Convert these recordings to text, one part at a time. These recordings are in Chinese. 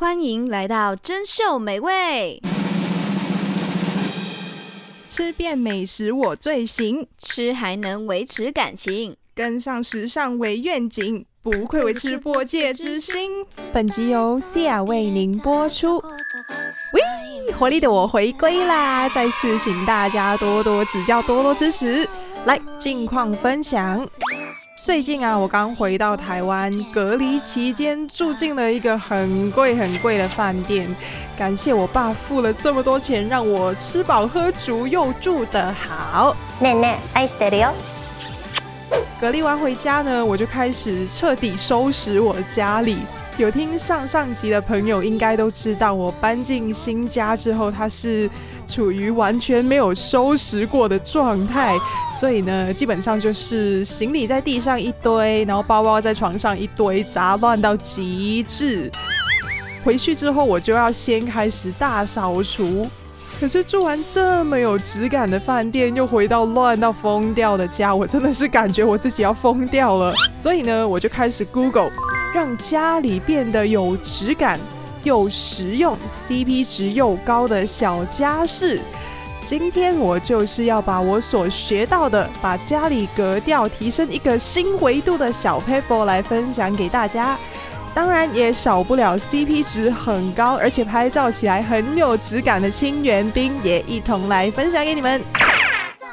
欢迎来到珍秀美味，吃遍美食我最行，吃还能维持感情，跟上时尚为愿景，不愧为吃播界之星。本集由西亚为您播出。喂，活力的我回归啦！再次请大家多多指教，多多支持。来，近况分享。最近啊，我刚回到台湾，隔离期间住进了一个很贵很贵的饭店。感谢我爸付了这么多钱，让我吃饱喝足又住得好。妹妹，爱してるよ。隔离完回家呢，我就开始彻底收拾我的家里。有听上上集的朋友应该都知道，我搬进新家之后，它是 处于完全没有收拾过的状态，所以呢，基本上就是行李在地上一堆，然后包包在床上一堆，杂乱到极致。回去之后，我就要先开始大扫除。可是住完这么有质感的饭店，又回到乱到疯掉的家，我真的是感觉我自己要疯掉了。所以呢，我就开始 Google。让家里变得有质感又实用，CP 值又高的小家事。今天我就是要把我所学到的，把家里格调提升一个新维度的小 paper 来分享给大家。当然也少不了 CP 值很高，而且拍照起来很有质感的清园冰，也一同来分享给你们。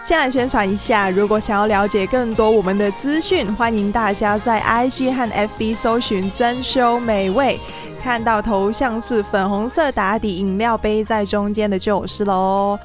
先来宣传一下，如果想要了解更多我们的资讯，欢迎大家在 IG 和 FB 搜寻“珍修美味”，看到头像是粉红色打底饮料杯在中间的就是喽。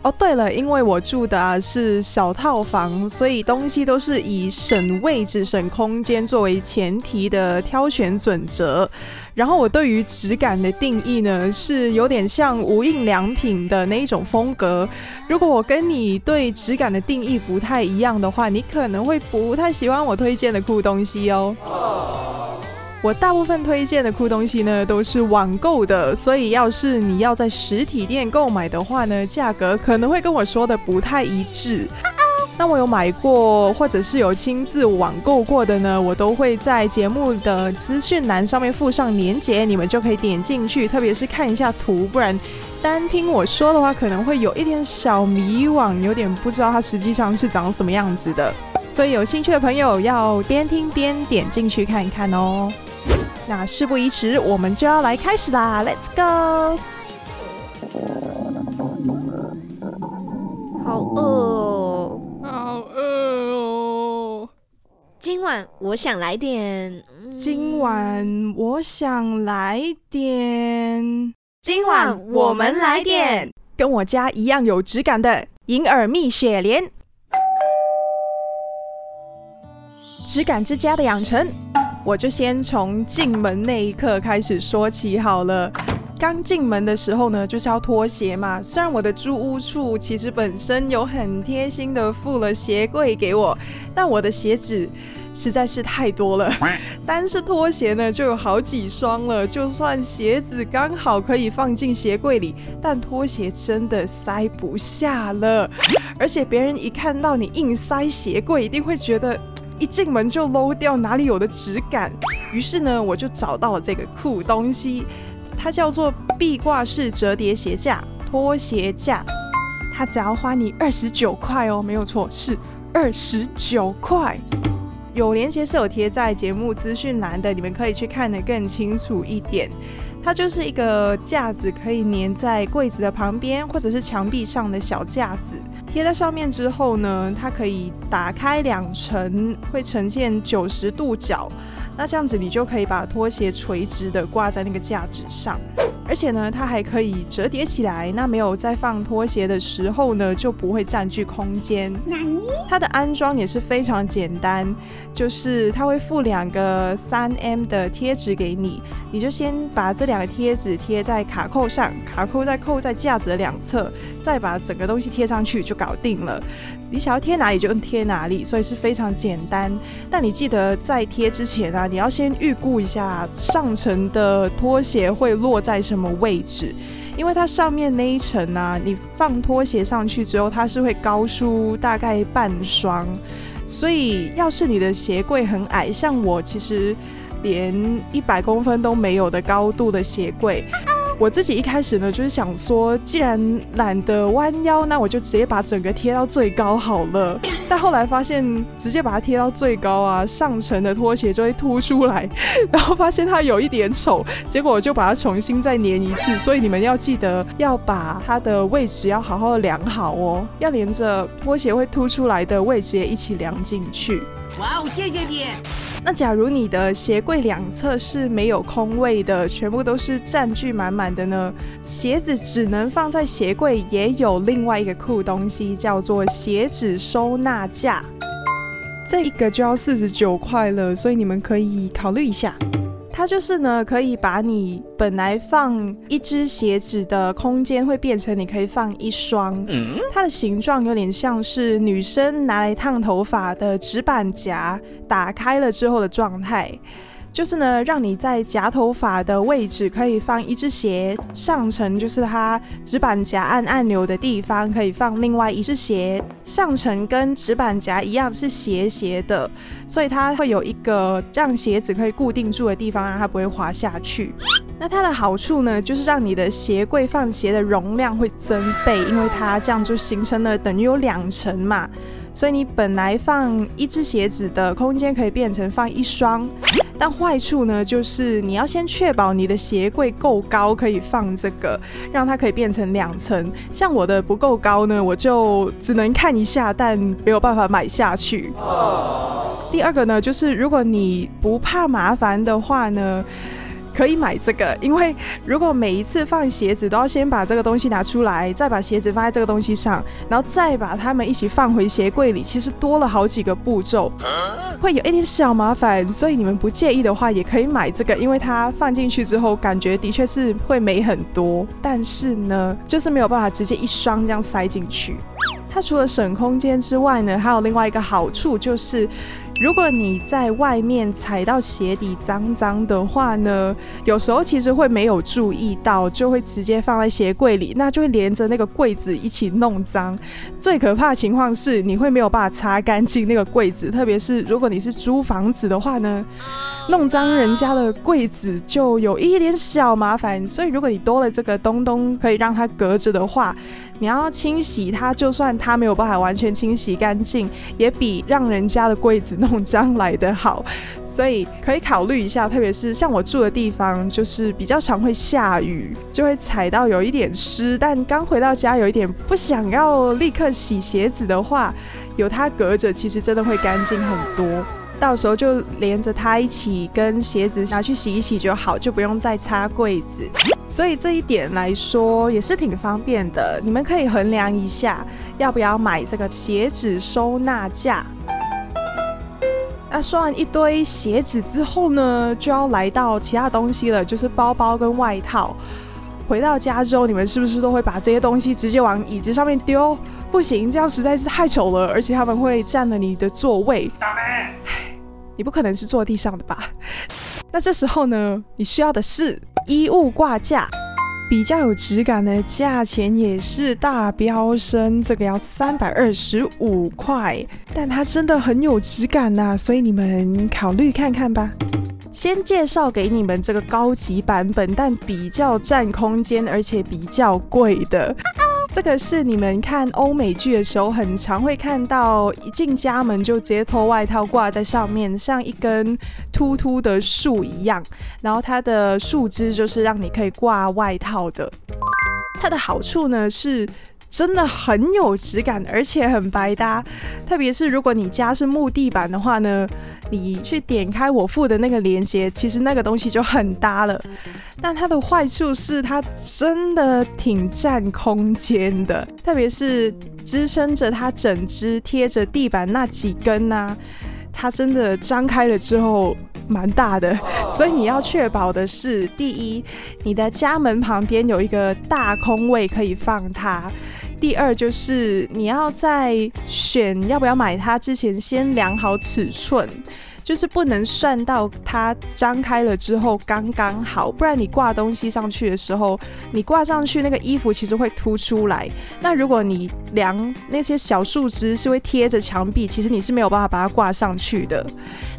哦，对了，因为我住的啊是小套房，所以东西都是以省位置、省空间作为前提的挑选准则。然后我对于质感的定义呢，是有点像无印良品的那一种风格。如果我跟你对质感的定义不太一样的话，你可能会不太喜欢我推荐的酷东西哦。我大部分推荐的酷东西呢，都是网购的，所以要是你要在实体店购买的话呢，价格可能会跟我说的不太一致。那我有买过，或者是有亲自网购过的呢，我都会在节目的资讯栏上面附上链接，你们就可以点进去，特别是看一下图，不然单听我说的话，可能会有一点小迷惘，有点不知道它实际上是长什么样子的。所以有兴趣的朋友要边听边点进去看一看哦。那事不宜迟，我们就要来开始啦，Let's go！好饿哦。好饿哦！今晚我想来点。今晚我想来点。今晚我们来点跟我家一样有质感的银耳蜜雪莲。质感之家的养成，我就先从进门那一刻开始说起好了。刚进门的时候呢，就是要脱鞋嘛。虽然我的租屋处其实本身有很贴心的附了鞋柜给我，但我的鞋子实在是太多了。单是拖鞋呢就有好几双了。就算鞋子刚好可以放进鞋柜里，但拖鞋真的塞不下了。而且别人一看到你硬塞鞋柜，一定会觉得一进门就 low 掉，哪里有的质感？于是呢，我就找到了这个酷东西。它叫做壁挂式折叠鞋架拖鞋架，它只要花你二十九块哦，没有错，是二十九块。有连接是有贴在节目资讯栏的，你们可以去看得更清楚一点。它就是一个架子，可以粘在柜子的旁边或者是墙壁上的小架子，贴在上面之后呢，它可以打开两层，会呈现九十度角。那这样子，你就可以把拖鞋垂直的挂在那个架子上，而且呢，它还可以折叠起来。那没有在放拖鞋的时候呢，就不会占据空间。它的安装也是非常简单，就是它会附两个三 M 的贴纸给你，你就先把这两个贴纸贴在卡扣上，卡扣再扣在架子的两侧，再把整个东西贴上去就搞定了。你想要贴哪里就贴哪里，所以是非常简单。但你记得在贴之前啊，你要先预估一下上层的拖鞋会落在什么么位置，因为它上面那一层啊，你放拖鞋上去之后，它是会高出大概半双，所以要是你的鞋柜很矮，像我其实连一百公分都没有的高度的鞋柜。我自己一开始呢，就是想说，既然懒得弯腰，那我就直接把整个贴到最高好了。但后来发现，直接把它贴到最高啊，上层的拖鞋就会凸出来，然后发现它有一点丑，结果我就把它重新再粘一次。所以你们要记得要把它的位置要好好的量好哦，要连着拖鞋会凸出来的位置也一起量进去。哇哦，谢谢你。那假如你的鞋柜两侧是没有空位的，全部都是占据满满的呢？鞋子只能放在鞋柜，也有另外一个酷东西，叫做鞋子收纳架。这一个就要四十九块了，所以你们可以考虑一下。它就是呢，可以把你本来放一只鞋子的空间，会变成你可以放一双。它的形状有点像是女生拿来烫头发的直板夹，打开了之后的状态。就是呢，让你在夹头发的位置可以放一只鞋，上层就是它直板夹按按钮的地方，可以放另外一只鞋。上层跟直板夹一样是斜斜的，所以它会有一个让鞋子可以固定住的地方，让它不会滑下去。那它的好处呢，就是让你的鞋柜放鞋的容量会增倍，因为它这样就形成了等于有两层嘛。所以你本来放一只鞋子的空间可以变成放一双，但坏处呢，就是你要先确保你的鞋柜够高，可以放这个，让它可以变成两层。像我的不够高呢，我就只能看一下，但没有办法买下去。第二个呢，就是如果你不怕麻烦的话呢，可以买这个，因为如果每一次放鞋子都要先把这个东西拿出来，再把鞋子放在这个东西上，然后再把它们一起放回鞋柜里，其实多了好几个步骤，会有一点小麻烦。所以你们不介意的话，也可以买这个，因为它放进去之后，感觉的确是会美很多。但是呢，就是没有办法直接一双这样塞进去。它除了省空间之外呢，还有另外一个好处就是。如果你在外面踩到鞋底脏脏的话呢，有时候其实会没有注意到，就会直接放在鞋柜里，那就会连着那个柜子一起弄脏。最可怕的情况是，你会没有办法擦干净那个柜子，特别是如果你是租房子的话呢，弄脏人家的柜子就有一点小麻烦。所以如果你多了这个东东可以让它隔着的话，你要清洗它，就算它没有办法完全清洗干净，也比让人家的柜子弄。脏来的好，所以可以考虑一下。特别是像我住的地方，就是比较常会下雨，就会踩到有一点湿。但刚回到家，有一点不想要立刻洗鞋子的话，有它隔着，其实真的会干净很多。到时候就连着它一起跟鞋子拿去洗一洗就好，就不用再擦柜子。所以这一点来说也是挺方便的。你们可以衡量一下，要不要买这个鞋子收纳架。那说完一堆鞋子之后呢，就要来到其他东西了，就是包包跟外套。回到家之后，你们是不是都会把这些东西直接往椅子上面丢？不行，这样实在是太丑了，而且他们会占了你的座位。你不可能是坐地上的吧？那这时候呢，你需要的是衣物挂架。比较有质感的价钱也是大飙升，这个要三百二十五块，但它真的很有质感呐，所以你们考虑看看吧。先介绍给你们这个高级版本，但比较占空间，而且比较贵的。这个是你们看欧美剧的时候，很常会看到，一进家门就直接脱外套挂在上面，像一根秃秃的树一样。然后它的树枝就是让你可以挂外套的。它的好处呢是。真的很有质感，而且很百搭。特别是如果你家是木地板的话呢，你去点开我附的那个链接，其实那个东西就很搭了。但它的坏处是，它真的挺占空间的，特别是支撑着它整只贴着地板那几根呢、啊，它真的张开了之后蛮大的。所以你要确保的是，第一，你的家门旁边有一个大空位可以放它。第二就是你要在选要不要买它之前，先量好尺寸。就是不能算到它张开了之后刚刚好，不然你挂东西上去的时候，你挂上去那个衣服其实会凸出来。那如果你量那些小树枝是会贴着墙壁，其实你是没有办法把它挂上去的。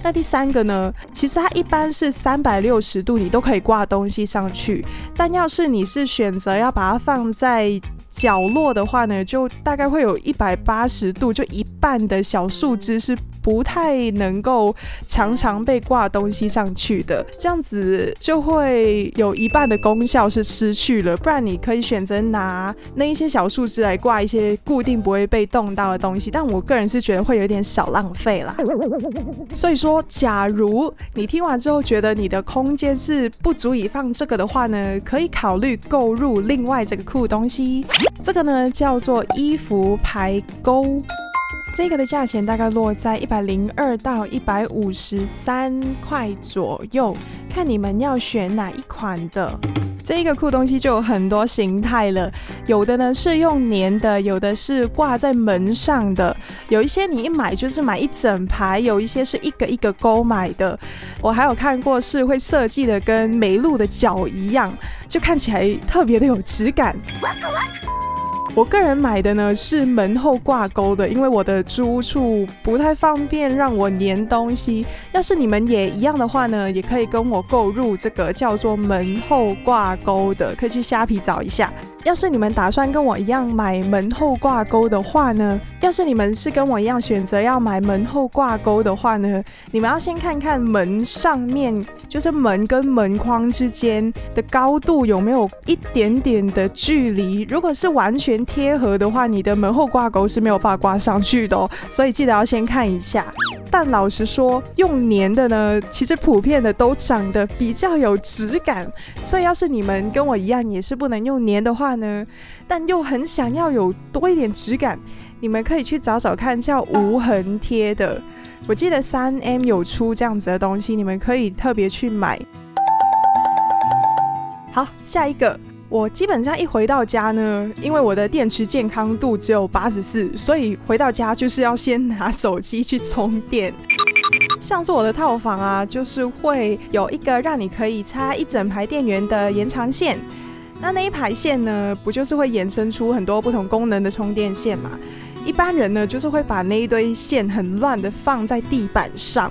那第三个呢，其实它一般是三百六十度你都可以挂东西上去，但要是你是选择要把它放在角落的话呢，就大概会有一百八十度，就一半的小树枝是不太能够常常被挂东西上去的，这样子就会有一半的功效是失去了。不然你可以选择拿那一些小树枝来挂一些固定不会被动到的东西，但我个人是觉得会有点小浪费啦。所以说，假如你听完之后觉得你的空间是不足以放这个的话呢，可以考虑购入另外这个酷东西，这个呢叫做衣服排钩。这个的价钱大概落在一百零二到一百五十三块左右，看你们要选哪一款的。这个酷东西就有很多形态了，有的呢是用粘的，有的是挂在门上的，有一些你一买就是买一整排，有一些是一个一个勾买的。我还有看过是会设计的跟梅露的脚一样，就看起来特别的有质感。我个人买的呢是门后挂钩的，因为我的租处不太方便让我粘东西。要是你们也一样的话呢，也可以跟我购入这个叫做门后挂钩的，可以去虾皮找一下。要是你们打算跟我一样买门后挂钩的话呢，要是你们是跟我一样选择要买门后挂钩的话呢，你们要先看看门上面，就是门跟门框之间的高度有没有一点点的距离。如果是完全贴合的话，你的门后挂钩是没有办法挂上去的哦。所以记得要先看一下。但老实说，用粘的呢，其实普遍的都长得比较有质感。所以要是你们跟我一样也是不能用粘的话呢，但又很想要有多一点质感，你们可以去找找看叫无痕贴的。我记得三 M 有出这样子的东西，你们可以特别去买。好，下一个。我基本上一回到家呢，因为我的电池健康度只有八十四，所以回到家就是要先拿手机去充电。像是我的套房啊，就是会有一个让你可以插一整排电源的延长线。那那一排线呢，不就是会衍生出很多不同功能的充电线嘛？一般人呢，就是会把那一堆线很乱的放在地板上，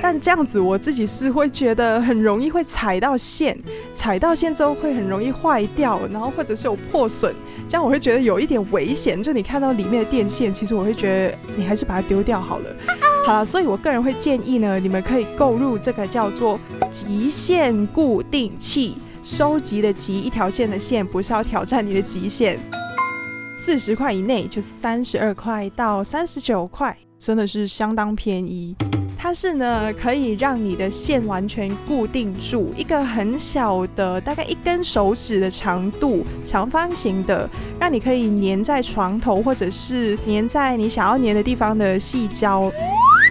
但这样子我自己是会觉得很容易会踩到线，踩到线之后会很容易坏掉，然后或者是有破损，这样我会觉得有一点危险。就你看到里面的电线，其实我会觉得你还是把它丢掉好了。好了，所以我个人会建议呢，你们可以购入这个叫做极限固定器，收集的集一条线的线，不是要挑战你的极限。四十块以内就三十二块到三十九块，真的是相当便宜。它是呢，可以让你的线完全固定住，一个很小的，大概一根手指的长度，长方形的，让你可以粘在床头或者是粘在你想要粘的地方的细胶。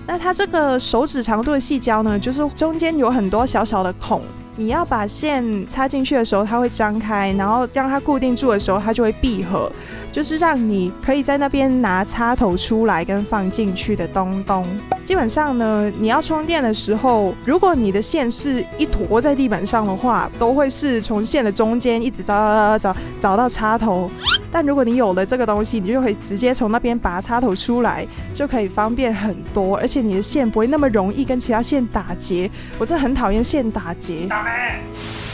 那它这个手指长度的细胶呢，就是中间有很多小小的孔。你要把线插进去的时候，它会张开，然后让它固定住的时候，它就会闭合，就是让你可以在那边拿插头出来跟放进去的东东。基本上呢，你要充电的时候，如果你的线是一坨在地板上的话，都会是从线的中间一直找找找找找到插头。但如果你有了这个东西，你就可以直接从那边拔插头出来，就可以方便很多，而且你的线不会那么容易跟其他线打结。我真的很讨厌线打结。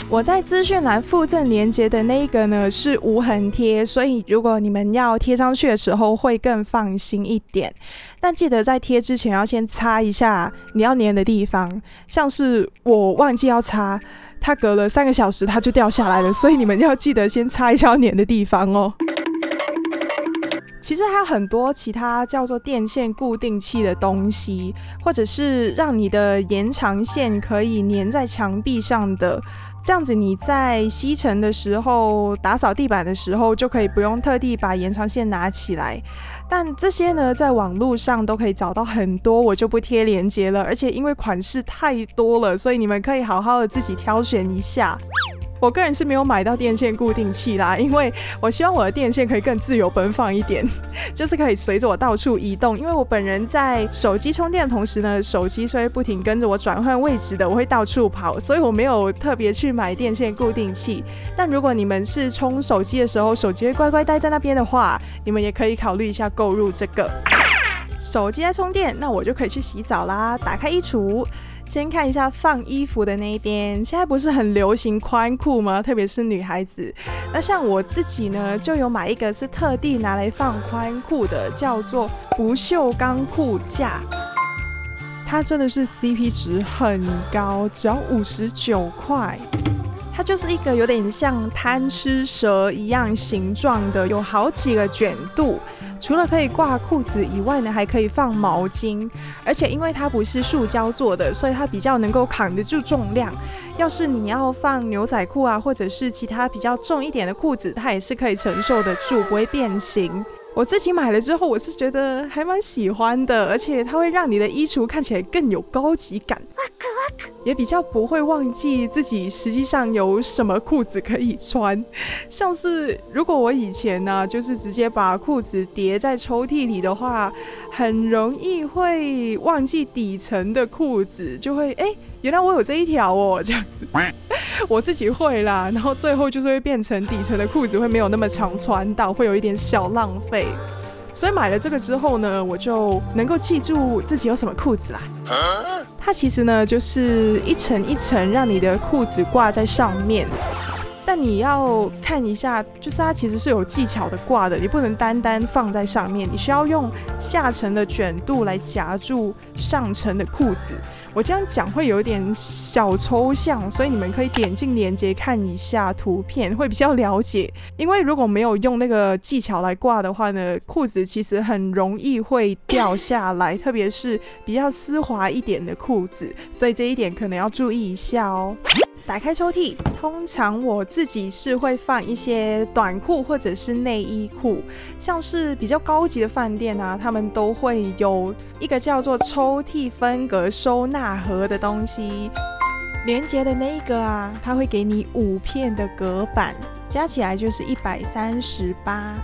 我在资讯栏附赠连接的那一个呢，是无痕贴，所以如果你们要贴上去的时候会更放心一点。但记得在贴之前要先擦一下你要粘的地方，像是我忘记要擦。它隔了三个小时，它就掉下来了，所以你们要记得先擦一下粘的地方哦。其实还有很多其他叫做电线固定器的东西，或者是让你的延长线可以粘在墙壁上的。这样子你在吸尘的时候、打扫地板的时候，就可以不用特地把延长线拿起来。但这些呢，在网络上都可以找到很多，我就不贴链接了。而且因为款式太多了，所以你们可以好好的自己挑选一下。我个人是没有买到电线固定器啦，因为我希望我的电线可以更自由奔放一点，就是可以随着我到处移动。因为我本人在手机充电的同时呢，手机是会不停跟着我转换位置的，我会到处跑，所以我没有特别去买电线固定器。但如果你们是充手机的时候，手机会乖乖待在那边的话，你们也可以考虑一下购入这个。手机在充电，那我就可以去洗澡啦。打开衣橱。先看一下放衣服的那一边，现在不是很流行宽裤吗？特别是女孩子。那像我自己呢，就有买一个是特地拿来放宽裤的，叫做不锈钢裤架。它真的是 CP 值很高，只要五十九块。它就是一个有点像贪吃蛇一样形状的，有好几个卷度。除了可以挂裤子以外呢，还可以放毛巾，而且因为它不是塑胶做的，所以它比较能够扛得住重量。要是你要放牛仔裤啊，或者是其他比较重一点的裤子，它也是可以承受得住，不会变形。我自己买了之后，我是觉得还蛮喜欢的，而且它会让你的衣橱看起来更有高级感。也比较不会忘记自己实际上有什么裤子可以穿，像是如果我以前呢、就是直接把裤子叠在抽屉里的话，很容易会忘记底层的裤子，就会哎、原来我有这一条哦，这样子，我自己会啦，然后最后就是会变成底层的裤子会没有那么常穿到，会有一点小浪费。所以买了这个之后呢，我就能够记住自己有什么裤子啦。它其实呢，就是一层一层让你的裤子挂在上面。但你要看一下，就是它其实是有技巧的挂的，你不能单单放在上面，你需要用下层的卷度来夹住上层的裤子。我这样讲会有点小抽象，所以你们可以点进链接看一下图片，会比较了解。因为如果没有用那个技巧来挂的话呢，裤子其实很容易会掉下来，特别是比较丝滑一点的裤子，所以这一点可能要注意一下哦。打开抽屉，通常我自己是会放一些短裤或者是内衣裤，像是比较高级的饭店啊，他们都会有一个叫做抽屉分隔收纳大盒的东西。连接的那一个啊，它会给你五片的隔板，加起来就是一百三十八。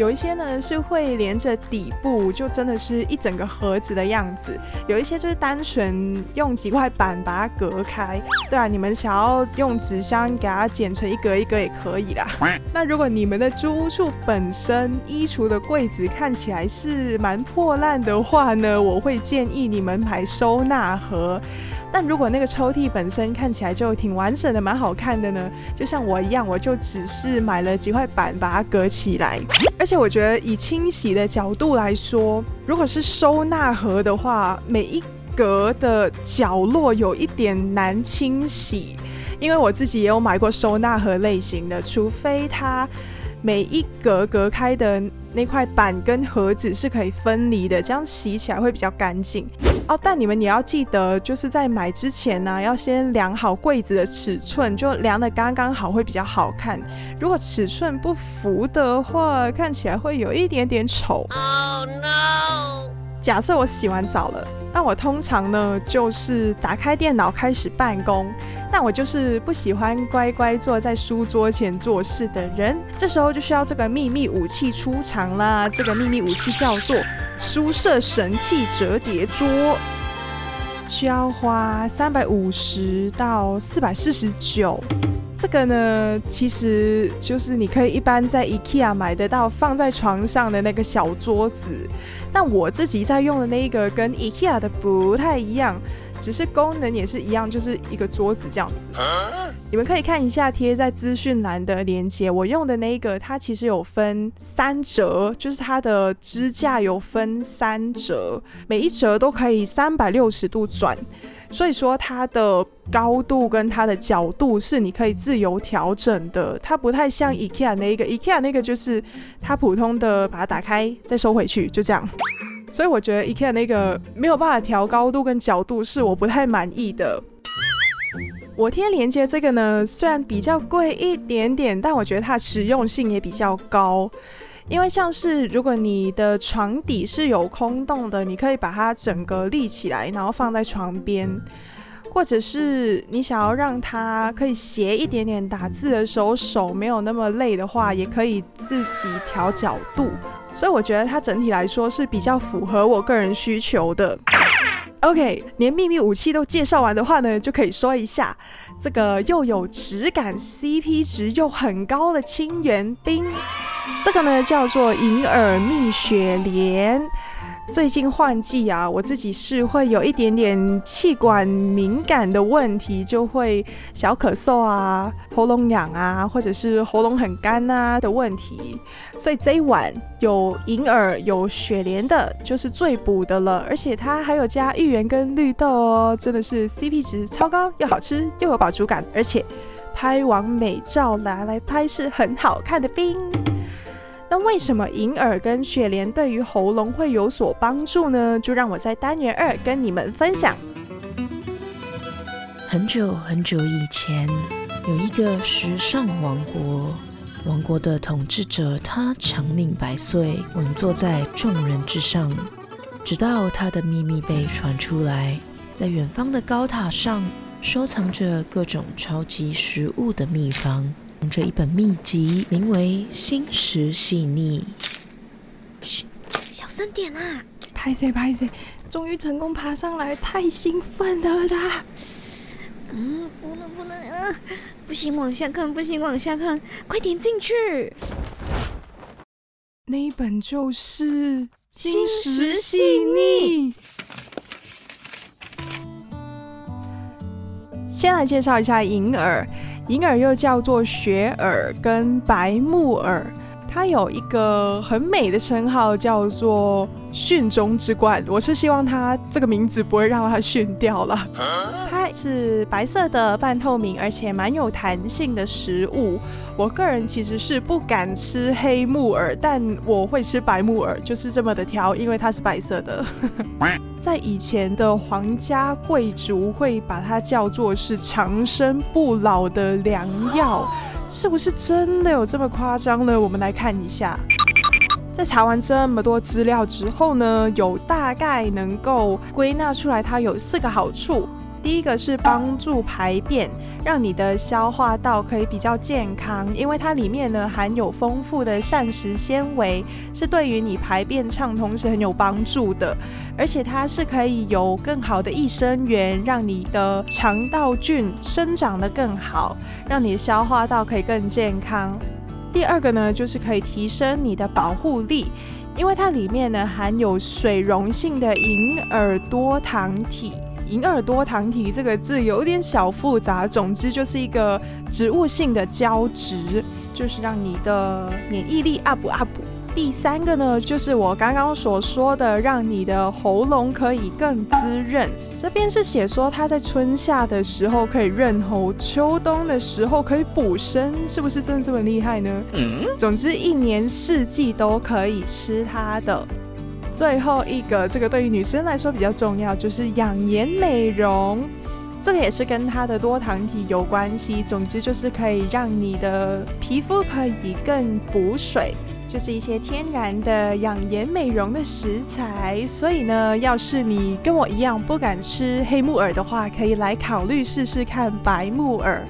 有一些呢是会连着底部，就真的是一整个盒子的样子；有一些就是单纯用几块板把它隔开。对啊，你们想要用纸箱给它剪成一格一格也可以啦。那如果你们的租屋处本身衣橱的柜子看起来是蛮破烂的话呢，我会建议你们买收纳盒。但如果那个抽屉本身看起来就挺完整的，蛮好看的呢，就像我一样，我就只是买了几块板把它隔起来。而且我觉得以清洗的角度来说，如果是收纳盒的话，每一格的角落有一点难清洗，因为我自己也有买过收纳盒类型的，除非它每一格隔开的那块板跟盒子是可以分离的，这样洗起来会比较干净。哦，但你们也要记得，就是在买之前呢，要先量好柜子的尺寸，就量的刚刚好会比较好看。如果尺寸不符的话，看起来会有一点点丑。Oh no！假设我洗完澡了，那我通常呢就是打开电脑开始办公。但我就是不喜欢乖乖坐在书桌前做事的人，这时候就需要这个秘密武器出场啦。这个秘密武器叫做书舍神器折叠桌，需要花三百五十到四百四十九。这个呢，其实就是你可以一般在 IKEA 买得到，放在床上的那个小桌子。但我自己在用的那一个跟 IKEA 的不太一样。只是功能也是一样，就是一个桌子这样子。你们可以看一下贴在资讯栏的链接，我用的那一个它其实有分三折，就是它的支架有分三折，每一折都可以三百六十度转，所以说它的高度跟它的角度是你可以自由调整的。它不太像 IKEA 那一个，IKEA 那个就是它普通的把它打开再收回去，就这样。所以我觉得 IKEA 那个没有办法调高度跟角度，是我不太满意的。我贴连接这个呢，虽然比较贵一点点，但我觉得它实用性也比较高。因为像是如果你的床底是有空洞的，你可以把它整个立起来，然后放在床边。或者是你想要让它可以斜一点点，打字的时候手没有那么累的话，也可以自己调角度。所以我觉得它整体来说是比较符合我个人需求的。OK，连秘密武器都介绍完的话呢，就可以说一下这个又有质感、CP 值又很高的清源冰，这个呢叫做银耳蜜雪莲。最近换季啊，我自己是会有一点点气管敏感的问题，就会小咳嗽啊、喉咙痒啊，或者是喉咙很干啊的问题。所以这一碗有银耳、有雪莲的，就是最补的了。而且它还有加芋圆跟绿豆哦，真的是 CP 值超高，又好吃又有饱足感，而且拍完美照拿来拍是很好看的冰。那为什么银耳跟雪莲对于喉咙会有所帮助呢？就让我在单元二跟你们分享。很久很久以前，有一个时尚王国，王国的统治者他长命百岁，稳坐在众人之上。直到他的秘密被传出来，在远方的高塔上收藏着各种超级食物的秘方。这一本秘籍名为《心食细腻》。嘘，小声点啊！拍谁拍谁，终于成功爬上来，太兴奋了啦！嗯，不能不能，嗯，不行往下看，不行往下看，快点进去。那一本就是《心食细腻》。先来介绍一下银耳。银耳又叫做雪耳跟白木耳，它有一个很美的称号，叫做“熏中之冠”。我是希望它这个名字不会让它熏掉了。它是白色的、半透明，而且蛮有弹性的食物。我个人其实是不敢吃黑木耳，但我会吃白木耳，就是这么的挑，因为它是白色的。在以前的皇家贵族会把它叫做是长生不老的良药，是不是真的有这么夸张呢？我们来看一下，在查完这么多资料之后呢，有大概能够归纳出来，它有四个好处。第一个是帮助排便。让你的消化道可以比较健康，因为它里面呢含有丰富的膳食纤维，是对于你排便畅通是很有帮助的。而且它是可以有更好的益生元，让你的肠道菌生长得更好，让你的消化道可以更健康。第二个呢，就是可以提升你的保护力，因为它里面呢含有水溶性的银耳多糖体。银耳多糖体这个字有点小复杂，总之就是一个植物性的胶质，就是让你的免疫力 up up。第三个呢，就是我刚刚所说的，让你的喉咙可以更滋润。这边是写说它在春夏的时候可以润喉，秋冬的时候可以补身，是不是真的这么厉害呢？嗯。总之一年四季都可以吃它的。最后一个，这个对于女生来说比较重要，就是养颜美容，这个也是跟它的多糖体有关系。总之就是可以让你的皮肤可以更补水，就是一些天然的养颜美容的食材。所以呢，要是你跟我一样不敢吃黑木耳的话，可以来考虑试试看白木耳。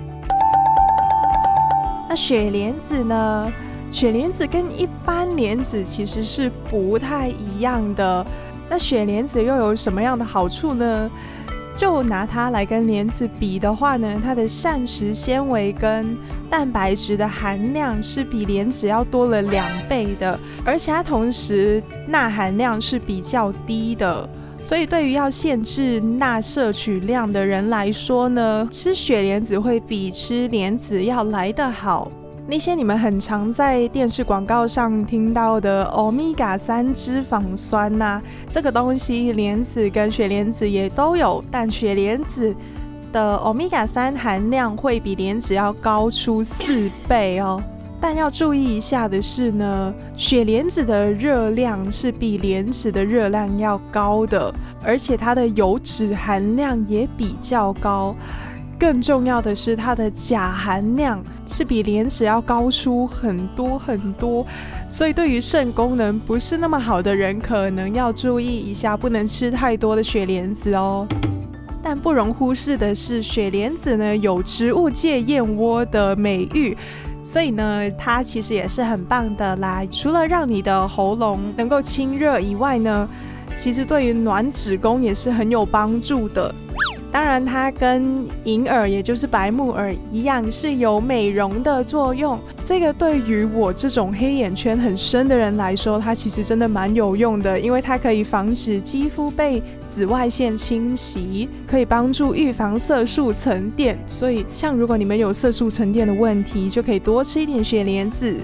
那雪莲子呢？雪莲子跟一般莲子其实是不太一样的。那雪莲子又有什么样的好处呢？就拿它来跟莲子比的话呢，它的膳食纤维跟蛋白质的含量是比莲子要多了两倍的，而且它同时钠含量是比较低的。所以对于要限制钠摄取量的人来说呢，吃雪莲子会比吃莲子要来得好。那些你们很常在电视广告上听到的欧米伽三脂肪酸呐、这个东西莲子跟雪莲子也都有，但雪莲子的欧米伽三含量会比莲子要高出四倍哦。但要注意一下的是呢，雪莲子的热量是比莲子的热量要高的，而且它的油脂含量也比较高。更重要的是，它的钾含量是比莲子要高出很多很多，所以对于肾功能不是那么好的人，可能要注意一下，不能吃太多的雪莲子哦。但不容忽视的是，雪莲子呢有植物界燕窝的美誉，所以呢，它其实也是很棒的啦。除了让你的喉咙能够清热以外呢，其实对于暖子宫也是很有帮助的。当然，它跟银耳，也就是白木耳一样，是有美容的作用。这个对于我这种黑眼圈很深的人来说，它其实真的蛮有用的，因为它可以防止肌肤被紫外线侵袭，可以帮助预防色素沉淀。所以，像如果你们有色素沉淀的问题，就可以多吃一点雪莲子。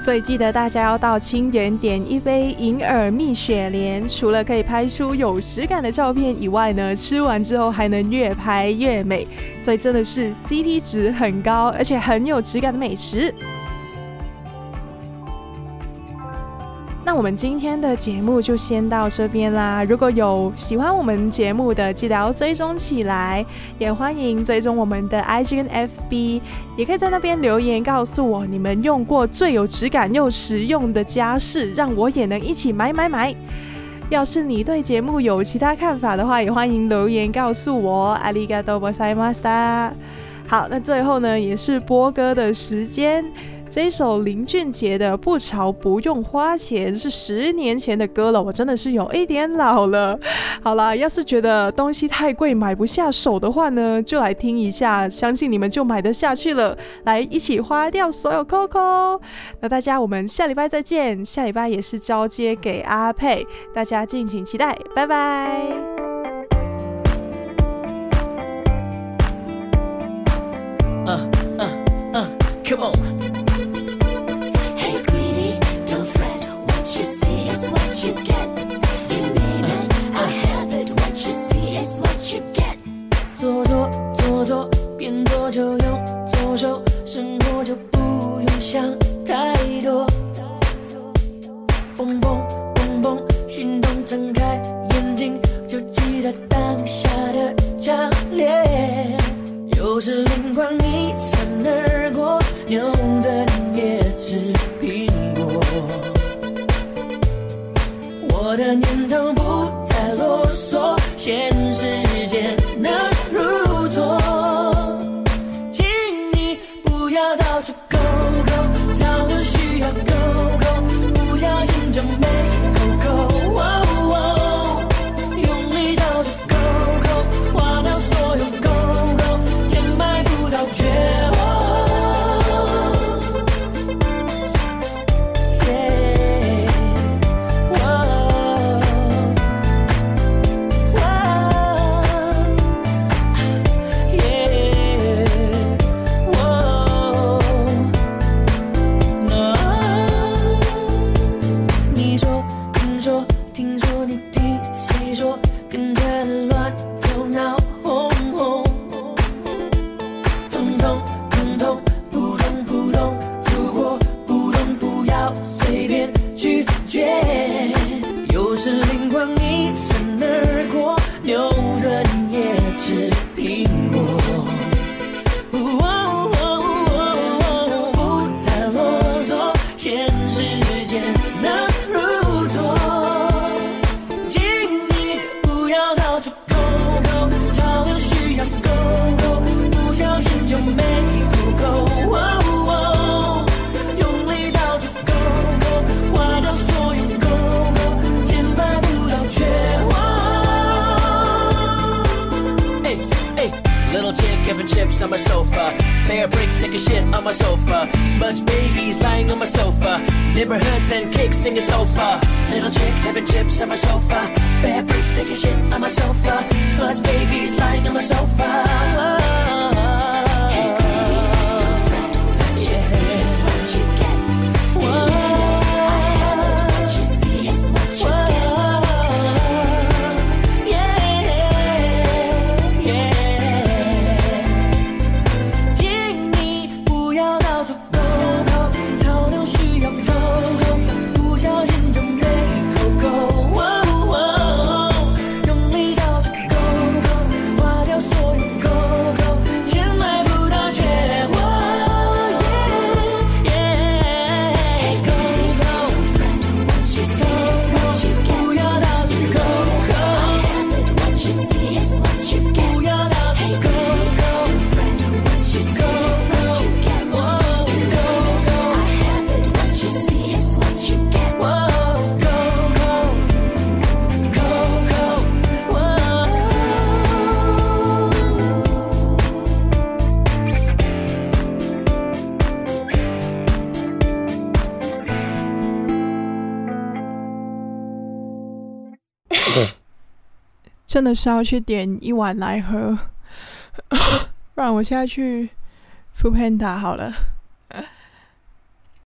所以记得大家要到清远点一杯银耳蜜雪莲，除了可以拍出有质感的照片以外呢，吃完之后还能越拍越美，所以真的是 CP 值很高，而且很有质感的美食。那我们今天的节目就先到这边啦。如果有喜欢我们节目的，记得要追踪起来，也欢迎追踪我们的 IG 跟 FB，也可以在那边留言告诉我你们用过最有质感又实用的家饰，让我也能一起买买买。要是你对节目有其他看法的话，也欢迎留言告诉我。ありがとうございました。好，那最后呢，也是播歌的时间。 这一首林俊杰的《不潮不用花钱》是十年前的歌了，我真的是有一点老了。好啦，要是觉得东西太贵买不下手的话呢，就来听一下，相信你们就买得下去了。来，一起花掉所有 COCO，。那大家，我们下礼拜再见。下礼拜也是交接给阿佩，大家敬请期待。拜拜。Come on. chips on my sofa. Bear bricks taking shit on my sofa. Smudge babies lying on my sofa. Neighborhoods and kicks in your sofa. Little chick having chips on my sofa. Bear bricks taking shit on my sofa. Smudge babies lying on my sofa. 真的是要去点一碗来喝，不然我现在去 Foodpanda 好了。